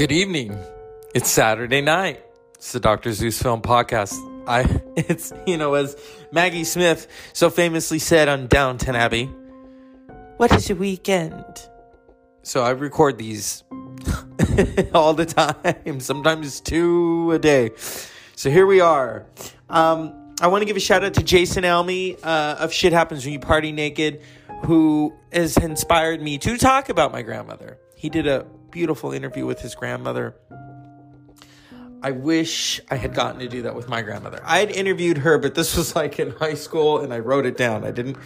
Good evening. It's Saturday night. It's the Dr. Zeus Film Podcast. I it's you know as Maggie Smith so famously said on Downton Abbey, "What is your weekend?" So I record these all the time, sometimes two a day. So here we are. Um, I want to give a shout out to Jason Elmy uh, of Shit Happens When You Party Naked, who has inspired me to talk about my grandmother. He did a beautiful interview with his grandmother. I wish I had gotten to do that with my grandmother. I had interviewed her, but this was like in high school, and I wrote it down. I didn't,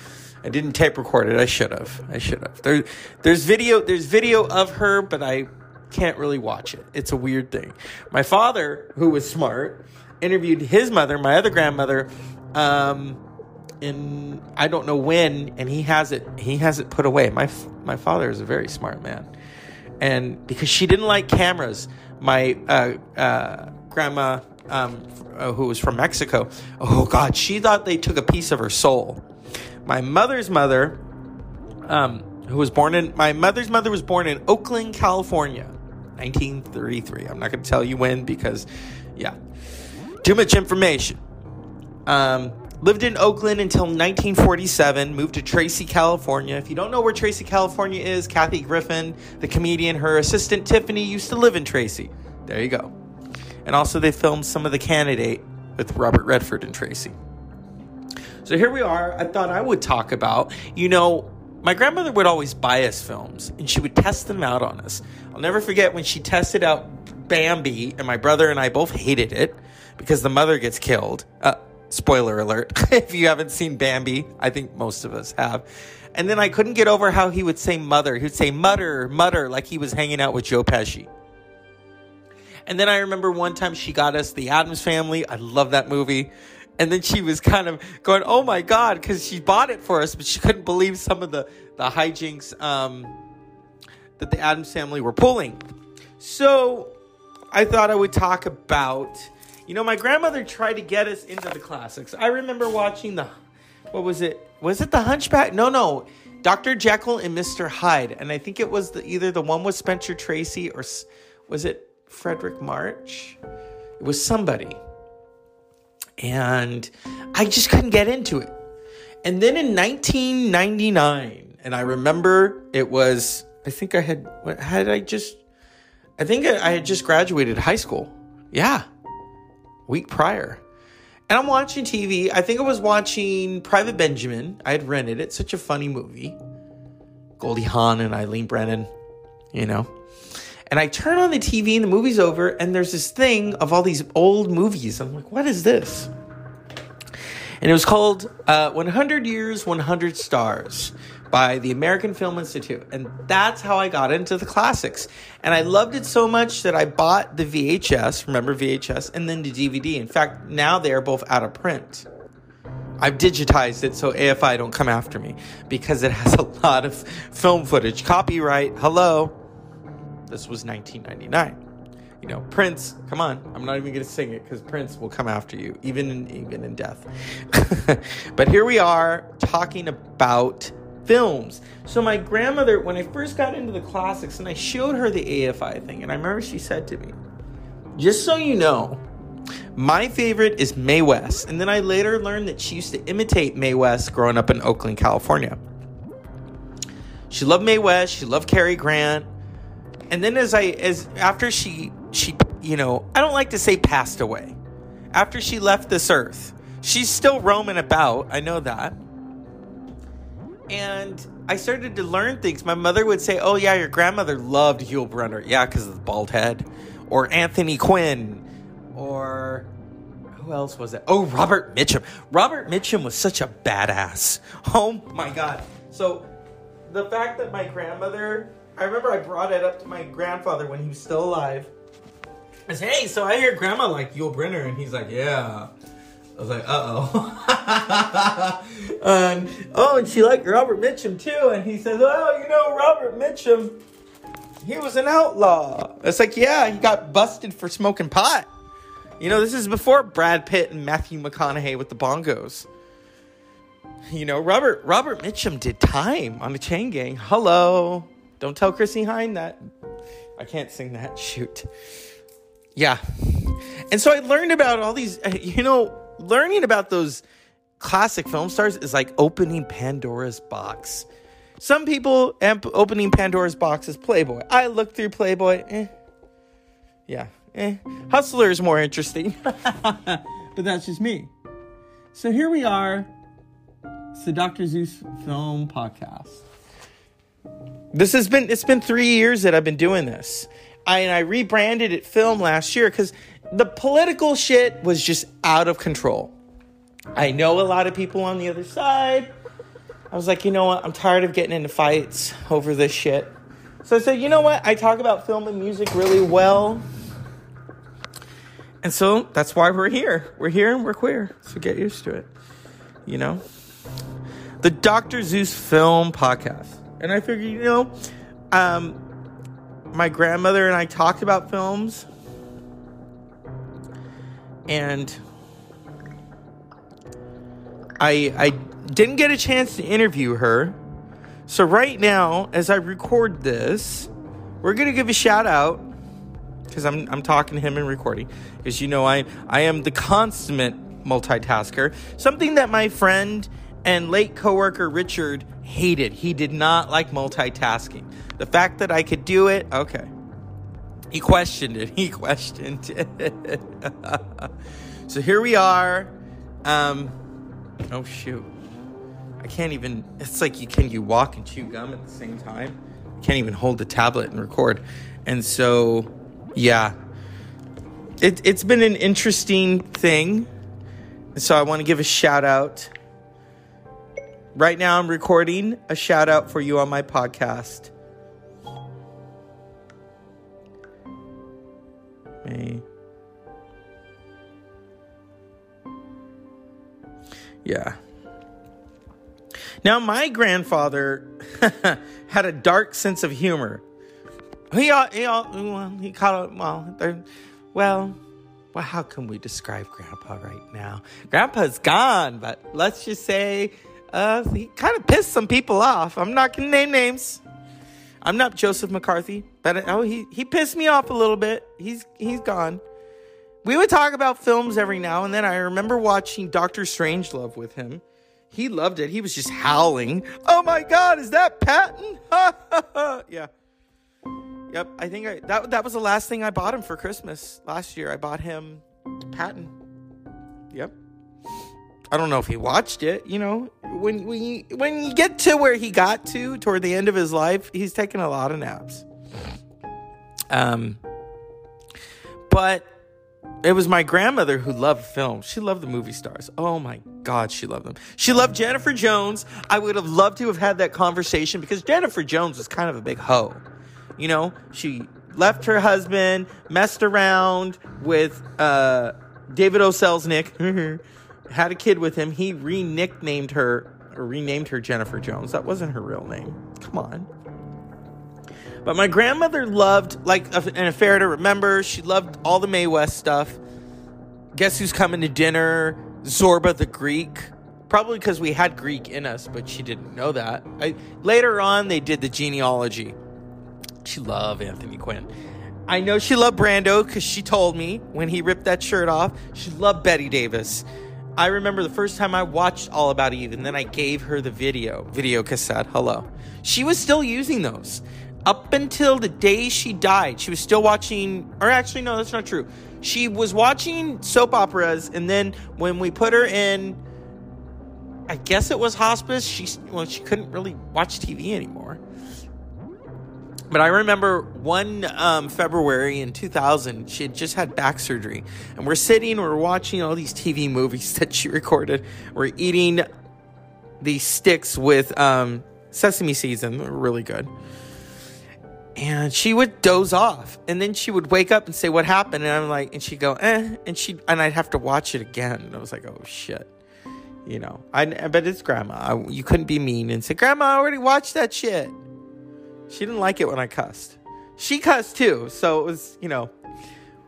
I didn't tape record it. I should have. I should have. There, there's video. There's video of her, but I can't really watch it. It's a weird thing. My father, who was smart, interviewed his mother, my other grandmother, um, in I don't know when, and he has it. He has it put away. My my father is a very smart man and because she didn't like cameras, my uh, uh, grandma, um, uh, who was from Mexico, oh God, she thought they took a piece of her soul. My mother's mother, um, who was born in my mother's mother was born in Oakland, California, 1933. I'm not going to tell you when because, yeah, too much information. Um, Lived in Oakland until 1947, moved to Tracy, California. If you don't know where Tracy, California is, Kathy Griffin, the comedian, her assistant Tiffany used to live in Tracy. There you go. And also, they filmed some of The Candidate with Robert Redford and Tracy. So here we are. I thought I would talk about, you know, my grandmother would always buy us films and she would test them out on us. I'll never forget when she tested out Bambi, and my brother and I both hated it because the mother gets killed. Uh, Spoiler alert. if you haven't seen Bambi, I think most of us have. And then I couldn't get over how he would say mother. He would say mutter, mutter, like he was hanging out with Joe Pesci. And then I remember one time she got us The Addams Family. I love that movie. And then she was kind of going, oh my God, because she bought it for us, but she couldn't believe some of the, the hijinks um, that the Addams Family were pulling. So I thought I would talk about you know, my grandmother tried to get us into the classics. I remember watching the, what was it? Was it the Hunchback? No, no, Dr. Jekyll and Mr. Hyde, and I think it was the, either the one with Spencer Tracy or was it Fredric March? It was somebody, and I just couldn't get into it. And then in 1999, and I remember it was, I think I had, what had I just, I think I had just graduated high school. Yeah week prior. And I'm watching TV. I think I was watching Private Benjamin. I had rented it. Such a funny movie. Goldie Hawn and Eileen Brennan, you know. And I turn on the TV and the movie's over, and there's this thing of all these old movies. I'm like, what is this? And it was called uh, 100 Years, 100 Stars by the American Film Institute. And that's how I got into the classics. And I loved it so much that I bought the VHS, remember VHS, and then the DVD. In fact, now they are both out of print. I've digitized it so AFI don't come after me because it has a lot of film footage. Copyright, hello. This was 1999 you know prince come on i'm not even going to sing it because prince will come after you even in even in death but here we are talking about films. So my grandmother, when I first got into the classics, and I showed her the AFI thing, and I remember she said to me, "Just so you know." My favorite is Mae West, and then I later learned that she used to imitate Mae West growing up in Oakland, California. She loved Mae West, she loved Cary Grant, and then as I as after she she you know I don't like to say passed away, after she left this earth, she's still roaming about. I know that, and I started to learn things. My mother would say, "Oh yeah, your grandmother loved Yul Brynner, yeah, because of the bald head," or Anthony Quinn, or who else was it? Oh, Robert Mitchum. Robert Mitchum was such a badass. Oh my god. So the fact that my grandmother, I remember I brought it up to my grandfather when he was still alive. I said, "Hey, so I hear grandma like Yul Brynner," and he's like, "Yeah." I was like, uh oh. and oh, and she liked Robert Mitchum too. And he says, oh, you know, Robert Mitchum, he was an outlaw. It's like, yeah, he got busted for smoking pot. You know, this is before Brad Pitt and Matthew McConaughey with the bongos. You know, Robert Robert Mitchum did time on the Chain Gang. Hello, don't tell Chrissie Hynde that. I can't sing that. Shoot. Yeah. And so I learned about all these, you know, learning about those classic film stars is like opening Pandora's box. Some people amp- opening Pandora's box is Playboy. I looked through Playboy. Eh. Yeah. Eh. Hustler is more interesting. but that's just me. So here we are. It's the Dr. Zeus Film Podcast. This has been it's been three years that I've been doing this. I and I rebranded it film last year because the political shit was just out of control. I know a lot of people on the other side. I was like, you know what? I'm tired of getting into fights over this shit. So I said, you know what? I talk about film and music really well. And so that's why we're here. We're here and we're queer. So get used to it. You know? The Dr. Zeus Film Podcast. And I figured, you know, um, my grandmother and I talked about films. And I I didn't get a chance to interview her. So right now, as I record this, we're gonna give a shout out because I'm I'm talking to him and recording. Because you know I I am the consummate multitasker. Something that my friend and late coworker Richard hated. He did not like multitasking. The fact that I could do it, okay. He questioned it. He questioned it. so here we are. Um, oh shoot. I can't even it's like you can you walk and chew gum at the same time. Can't even hold the tablet and record. And so yeah. It it's been an interesting thing. So I want to give a shout out Right now, I'm recording a shout out for you on my podcast. May. Yeah. Now, my grandfather had a dark sense of humor. He, he, well, he caught it, well, well, well, how can we describe Grandpa right now? Grandpa's gone, but let's just say uh, he kind of pissed some people off. I'm not gonna name names. I'm not Joseph McCarthy, but oh, he he pissed me off a little bit. He's he's gone. We would talk about films every now and then. I remember watching Doctor Strangelove with him. He loved it. He was just howling. Oh my God, is that Patton? yeah. Yep. I think I that that was the last thing I bought him for Christmas last year. I bought him Patton. Yep. I don't know if he watched it. You know, when when you, when you get to where he got to toward the end of his life, he's taking a lot of naps. Um, but it was my grandmother who loved film. She loved the movie stars. Oh my God, she loved them. She loved Jennifer Jones. I would have loved to have had that conversation because Jennifer Jones was kind of a big hoe. You know, she left her husband, messed around with uh, David O. Selznick. had a kid with him. He re-nicknamed her or renamed her Jennifer Jones. That wasn't her real name. Come on. But my grandmother loved like an affair to remember. She loved all the Mae West stuff. Guess who's coming to dinner? Zorba the Greek. Probably because we had Greek in us, but she didn't know that. I, later on, they did the genealogy. She loved Anthony Quinn. I know she loved Brando because she told me when he ripped that shirt off. She loved Bette Davis. I remember the first time I watched All About Eve, and then I gave her the video, video cassette. Hello. She was still using those. Up until the day she died, she was still watching, or actually, no, that's not true. She was watching soap operas, and then when we put her in, I guess it was hospice, she, well, she couldn't really watch TV anymore. But I remember one um, February in 2000, she had just had back surgery. And we're sitting, we're watching all these TV movies that she recorded. We're eating these sticks with um, sesame seeds, and they're really good. And she would doze off. And then she would wake up and say, What happened? And I'm like, and she'd go, eh. And, she and I'd have to watch it again. And I was like, Oh shit. You know, I, but it's grandma. I, you couldn't be mean and say, Grandma, I already watched that shit. She didn't like it when I cussed. She cussed too, so it was, you know.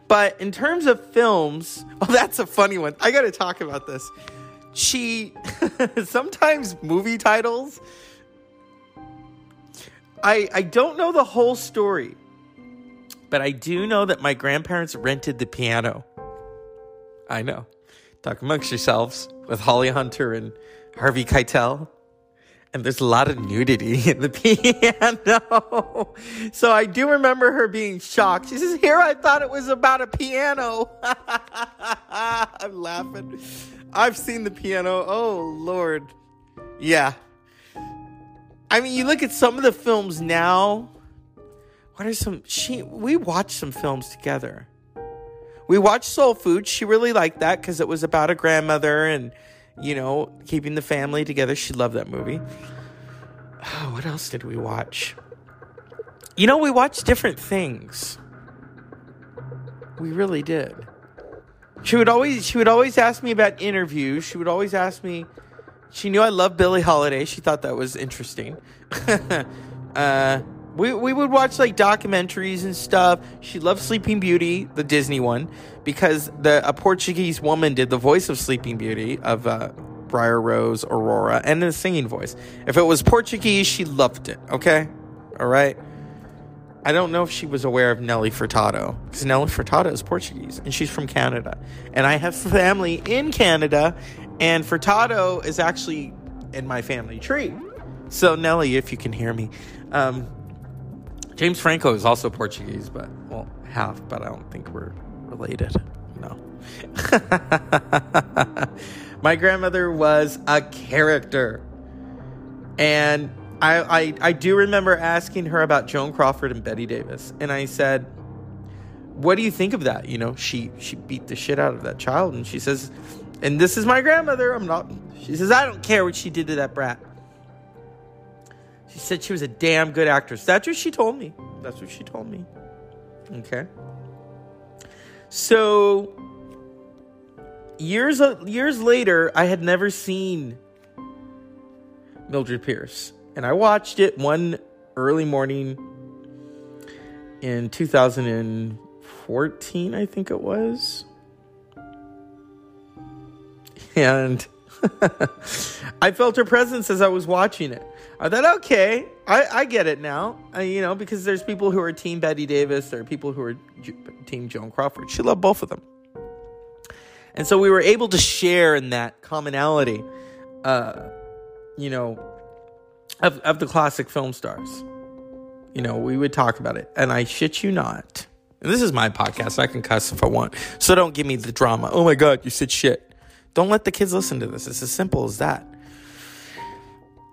But in terms of films, oh, that's a funny one. I got to talk about this. She sometimes movie titles. I I don't know the whole story, But I do know that my grandparents rented the piano. I know. Talk amongst yourselves with Holly Hunter and Harvey Keitel. And there's a lot of nudity in the piano. so I do remember her being shocked. She says, Here, I thought it was about a piano. I'm laughing. I've seen the piano. Oh, Lord. Yeah. I mean, you look at some of the films now. What are some? She we watched some films together. We watched Soul Food. She really liked that because it was about a grandmother and you know keeping the family together. She loved that movie. Oh, what else did we watch? You know, we watched different things. We really did. She would always she would always ask me about interviews. She would always ask me she knew I loved Billie Holiday. She thought that was interesting. uh, we, we would watch like documentaries and stuff. She loved Sleeping Beauty, the Disney one, because the a Portuguese woman did the voice of Sleeping Beauty of uh, Briar Rose Aurora and the singing voice. If it was Portuguese, she loved it. Okay, all right. I don't know if she was aware of Nelly Furtado because Nelly Furtado is Portuguese and she's from Canada, and I have family in Canada, and Furtado is actually in my family tree. So, Nelly, if you can hear me, um, James Franco is also Portuguese, but, well, half, but I don't think we're related. No. my grandmother was a character. And I, I, I do remember asking her about Joan Crawford and Bette Davis. And I said, What do you think of that? You know, she, she beat the shit out of that child. And she says, and this is my grandmother. I'm not. She says, I don't care what she did to that brat. She said she was a damn good actress. That's what she told me. That's what she told me. Okay. So years uh, years later, I had never seen Mildred Pierce, and I watched it one early morning in 2014, I think it was and I felt her presence as I was watching it. I thought, okay, I, I get it now. Uh, you know, because there's people who are Team Bette Davis, there are people who are J- Team Joan Crawford. She loved both of them. And so we were able to share in that commonality, uh, you know, of, of the classic film stars. You know, we would talk about it. And I shit you not. And this is my podcast. I can cuss if I want. So don't give me the drama. Oh my God, you said shit. Don't let the kids listen to this. It's as simple as that.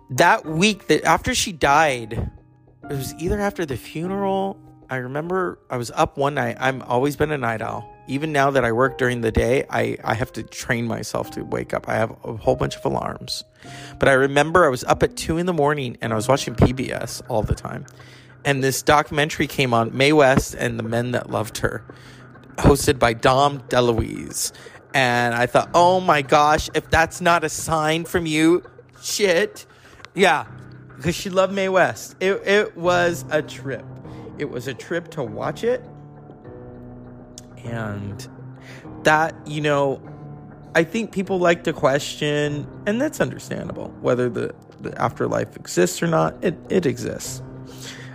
That week that after she died, it was either after the funeral. I remember I was up one night. I'm always been a night owl. Even now that I work during the day, I, I have to train myself to wake up. I have a whole bunch of alarms. But I remember I was up at two in the morning and I was watching PBS all the time. And this documentary came on Mae West and the Men That Loved Her, hosted by Dom DeLuise. And I thought, oh my gosh, if that's not a sign from you, shit. Yeah, because she loved Mae West. It, it was a trip. It was a trip to watch it. And that, you know, I think people like to question, and that's understandable, whether the, the afterlife exists or not. It, it exists.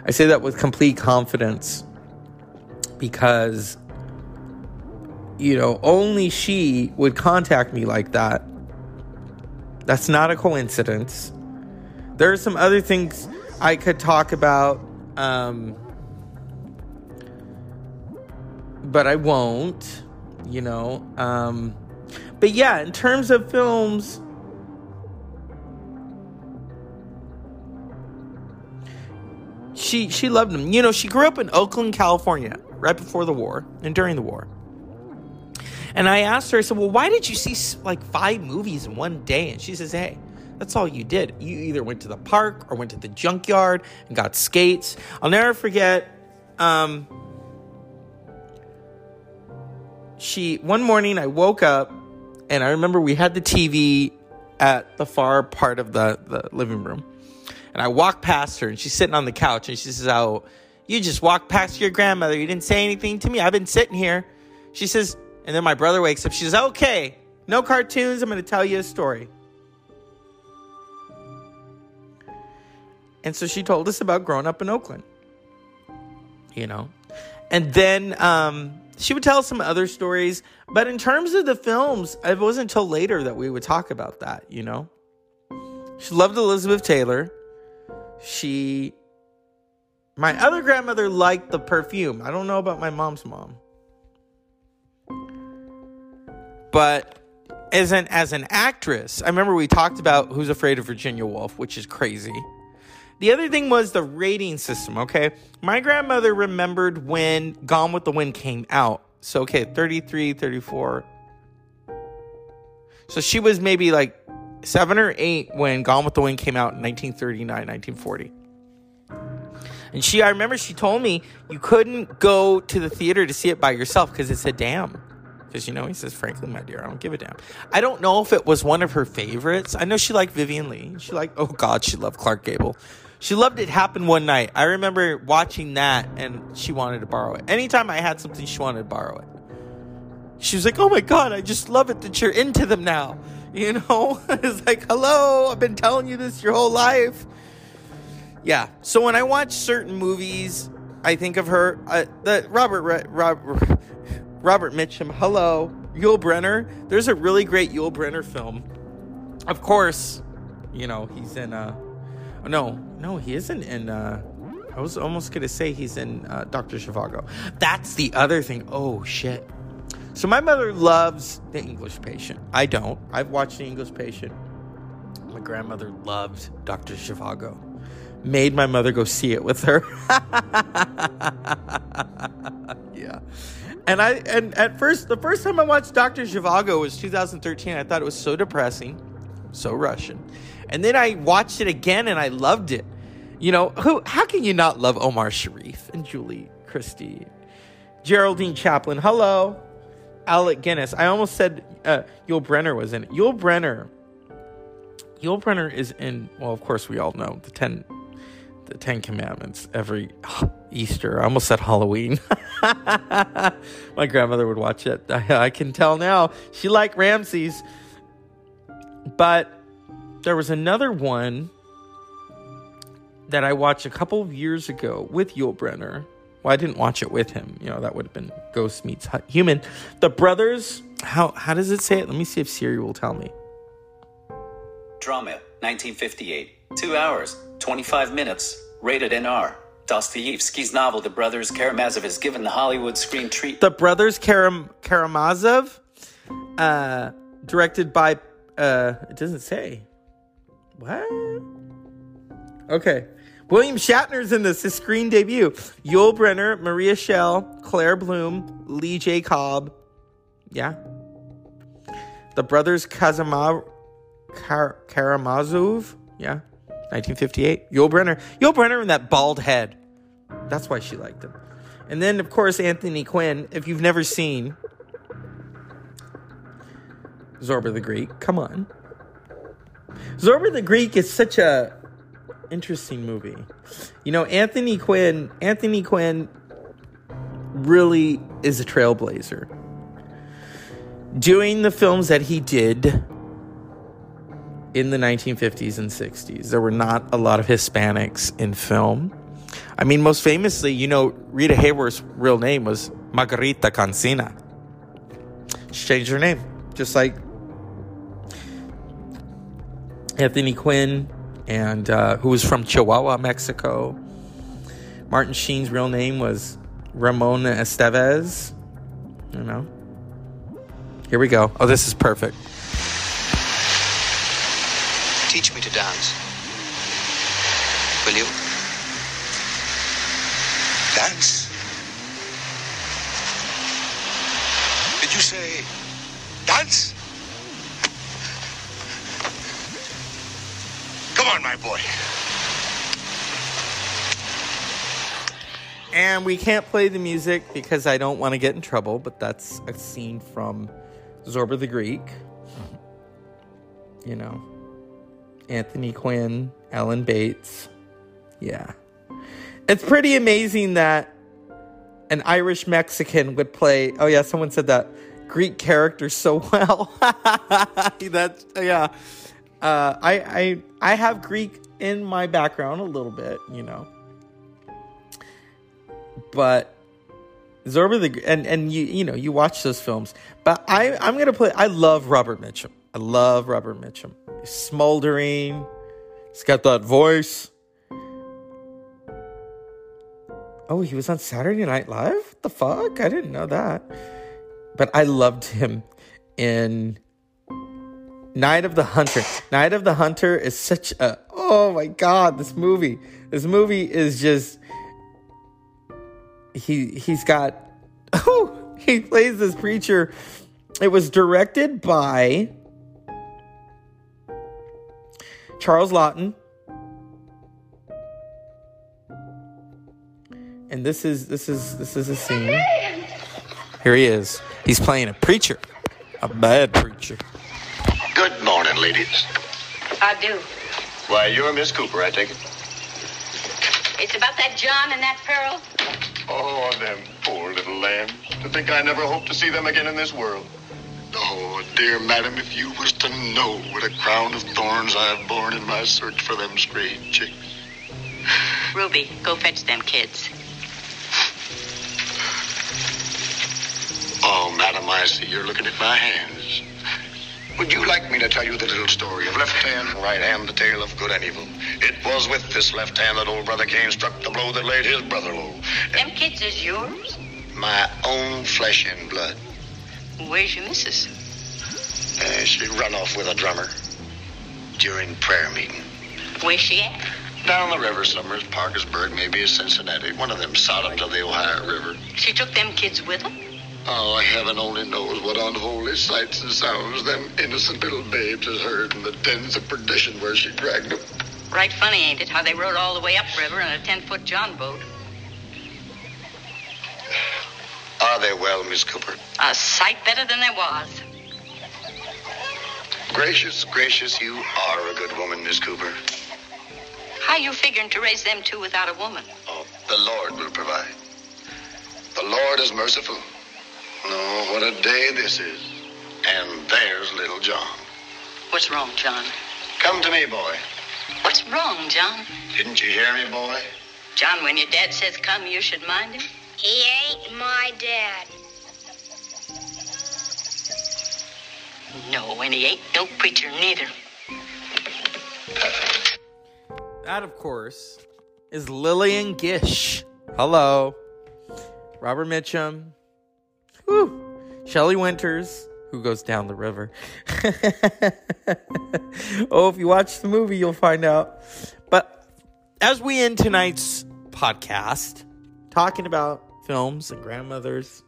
I say that with complete confidence because you know, only she would contact me like that. That's not a coincidence. There are some other things I could talk about, um, but I won't, you know. Um, but yeah, in terms of films, she she loved them. You know, she grew up in Oakland, California, right before the war and during the war. And I asked her, I said, well, why did you see like five movies in one day? And she says, hey, that's all you did. You either went to the park or went to the junkyard and got skates. I'll never forget. Um, she one morning I woke up and I remember we had the TV at the far part of the, the living room. And I walked past her and she's sitting on the couch and she says, Oh, you just walked past your grandmother. You didn't say anything to me. I've been sitting here. She says, and then my brother wakes up. She says, Okay, no cartoons. I'm going to tell you a story. And so she told us about growing up in Oakland. You know? And then um, she would tell some other stories. But in terms of the films, it wasn't until later that we would talk about that, you know? She loved Elizabeth Taylor. She. My other grandmother liked the perfume. I don't know about my mom's mom. But as an as an actress, I remember we talked about Who's Afraid of Virginia Woolf, which is crazy. The other thing was the rating system, okay? My grandmother remembered when Gone with the Wind came out. So, okay, 33, 34. So she was maybe like seven or eight when Gone with the Wind came out in 1939, 1940. And she, I remember she told me you couldn't go to the theater to see it by yourself because it said damn. Because, you know, he says, frankly, my dear, I don't give a damn. I don't know if it was one of her favorites. I know she liked Vivien Leigh. She liked, oh God, she loved Clark Gable. She loved It Happened One Night. I remember watching that and she wanted to borrow it. Anytime I had something, she wanted to borrow it. She was like, oh my God, I just love it that you're into them now. You know? it's like, hello, I've been telling you this your whole life. Yeah. So when I watch certain movies, I think of her. Uh, the Robert Robert Robert Mitchum. Hello, Yul Brynner. There's a really great Yul Brynner film. Of course, you know he's in. Uh, no, no, he isn't in. Uh, I was almost gonna say he's in uh, Doctor Zhivago. That's the other thing. Oh shit. So my mother loves The English Patient. I don't. I've watched The English Patient. My grandmother loved Dr. Zhivago. Made my mother go see it with her. yeah. And I and at first the first time I watched Dr. Zhivago was 2013. I thought it was so depressing, so Russian. And then I watched it again and I loved it. You know, who how can you not love Omar Sharif and Julie Christie? Geraldine Chaplin. Hello. Alec Guinness. I almost said uh, Yul Brynner was in it. Yul Brynner. Yul Brynner is in. Well, of course, we all know the ten, the Ten Commandments. Every Easter, I almost said Halloween. My grandmother would watch it. I, I can tell now. She liked Ramses, but there was another one that I watched a couple of years ago with Yul Brynner. well, I didn't watch it with him. You know, that would have been Ghost meets Human. The brothers. How how does it say it? Let me see if Siri will tell me. Drama, 1958. Two hours, 25 minutes. Rated NR. Dostoevsky's novel The Brothers Karamazov is given the Hollywood screen treat. The Brothers Karam- Karamazov, uh, directed by. Uh, it doesn't say. What? Okay. William Shatner's in this, his screen debut. Yul Brynner, Maria Schell, Claire Bloom, Lee J. Cobb. Yeah. The brothers Kazama, Kar- Karamazov. Yeah. 1958. Yul Brynner. Yul Brynner and that bald head. That's why she liked him. And then, of course, Anthony Quinn. If you've never seen Zorba the Greek, come on. Zorba the Greek is such a interesting movie. You know, Anthony Quinn, Anthony Quinn really is a trailblazer. Doing the films that he did in the 1950s and 60s, there were not a lot of Hispanics in film. I mean, most famously, you know, Rita Hayworth's real name was Margarita Cansino. She changed her name, just like Anthony Quinn and uh, who was from Chihuahua, Mexico. Martin Sheen's real name was Ramon Estevez. You know. Here we go. Oh, this is perfect. Dance. Will you? Dance? Did you say dance? Come on, my boy. And we can't play the music because I don't want to get in trouble, but that's a scene from Zorba the Greek. You know, Anthony Quinn, Alan Bates. Yeah. It's pretty amazing that an Irish Mexican would play. Oh, yeah, someone said that Greek character so well. That's, yeah uh, I, I I have Greek in my background a little bit, you know, but Zorba the and and you you know you watch those films, but I I'm gonna play. I love Robert Mitchum. I love Robert Mitchum. He's smoldering. He's got that voice. Oh, he was on Saturday Night Live. What the fuck? I didn't know that. But I loved him in Night of the Hunter. Night of the Hunter is such a oh my god, this movie. This movie is just he he's got oh he plays this preacher. It was directed by Charles Laughton. And this is this is this is a scene. Here he is. He's playing a preacher. A bad preacher. Good morning, ladies. I do. Why, you're Miss Cooper, I take it. It's about that John and that Pearl. Oh, them poor little lambs. To think I never hope to see them again in this world. Oh, dear madam, if you was know what a crown of thorns I've borne in my search for them strayed chicks. Ruby, go fetch them kids. Oh, madam, I see you're looking at my hands. Would you like me to tell you the little story of left hand, and right hand, the tale of good and evil? It was with this left hand that old brother Cain struck the blow that laid his brother low. Them kids is yours? My own flesh and blood. Where's your missus? Uh, she run off with a drummer during prayer meeting. Where's she at? Down the river somewhere, Parkersburg, maybe Cincinnati. One of them Sodoms of the Ohio River. She took them kids with her? Oh, heaven only knows what unholy sights and sounds them innocent little babes has heard in the dens of perdition where she dragged them. Right funny, ain't it, how they rode all the way upriver in a ten-foot John boat? Are they well, Miss Cooper? A sight better than there was. Gracious, gracious, you are a good woman, Miss Cooper. How you figuring to raise them two without a woman? Oh, the Lord will provide. The Lord is merciful. Oh, what a day this is. And there's little John. What's wrong, John? Come to me, boy. What's wrong, John? Didn't you hear me, boy? John, when your dad says come, you should mind him. He ain't my dad. No, and he ain't no preacher neither. That, of course, is Lillian Gish. Hello. Robert Mitchum. Whew. Shelley Winters, who goes down the river. oh, if you watch the movie, you'll find out. But as we end tonight's podcast, talking about films and grandmothers,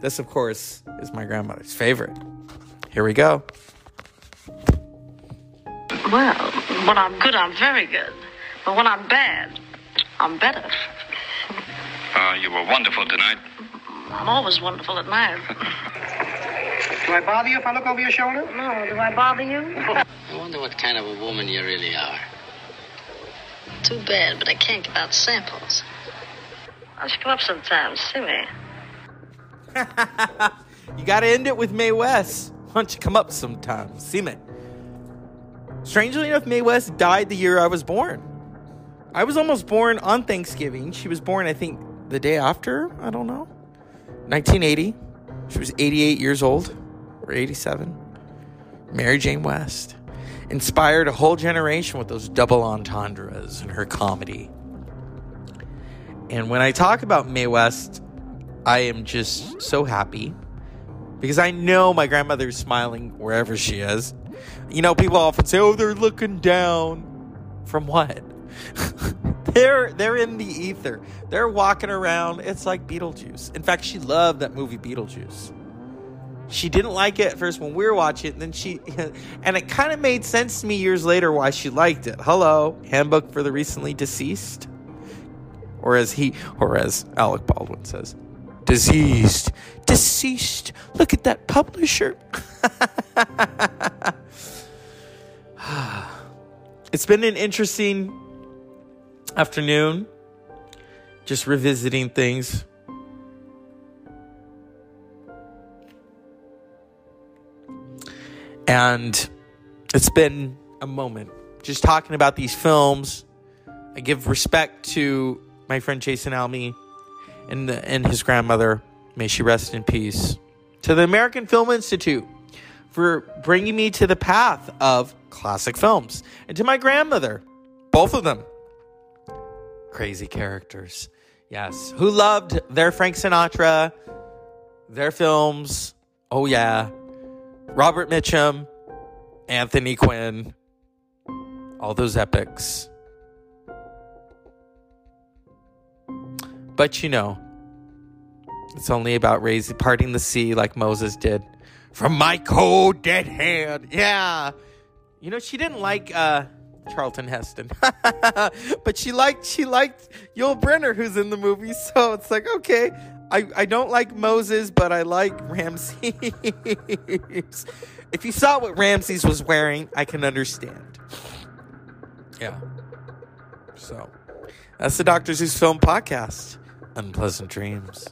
this, of course, is my grandmother's favorite. Here we go. Well, when I'm good, I'm very good. But when I'm bad, I'm better. Uh, you were wonderful tonight. I'm always wonderful at night. Do I bother you if I look over your shoulder? No, do I bother you? I wonder what kind of a woman you really are. Too bad, but I can't give out samples. I should come up sometime, see me. you got to end it with Mae West. Why don't you come up sometime? See me. Strangely enough, Mae West died the year I was born. I was almost born on Thanksgiving. She was born, I think, the day after. I don't know. 1980. She was 88 years old or 87. Mary Jane West inspired a whole generation with those double entendres in her comedy. And when I talk about Mae West, I am just so happy because I know my grandmother's smiling wherever she is. You know, people often say, "Oh, they're looking down." From what? they're they're in the ether. They're walking around. It's like Beetlejuice. In fact, she loved that movie Beetlejuice. She didn't like it at first when we were watching it, and then she and it kind of made sense to me years later why she liked it. Hello, Handbook for the Recently Deceased. Or as he or as Alec Baldwin says, diseased. Deceased. Look at that publisher. it's been an interesting afternoon, just revisiting things. And it's been a moment just talking about these films. I give respect to my friend Jason Almy and, the, and his grandmother May she rest in peace. To the American Film Institute for bringing me to the path of classic films. And to my grandmother, both of them. Crazy characters. Yes. Who loved their Frank Sinatra, their films. Oh, yeah. Robert Mitchum, Anthony Quinn, all those epics. But you know, it's only about raising, parting the sea like Moses did from my cold dead hand. Yeah. You know, she didn't like uh, Charlton Heston, but she liked she liked Yul Brynner, who's in the movie. So it's like, okay, I, I don't like Moses, but I like Ramses. if you saw what Ramses was wearing, I can understand. Yeah. So that's the Doctor Zeus Film Podcast. Unpleasant dreams.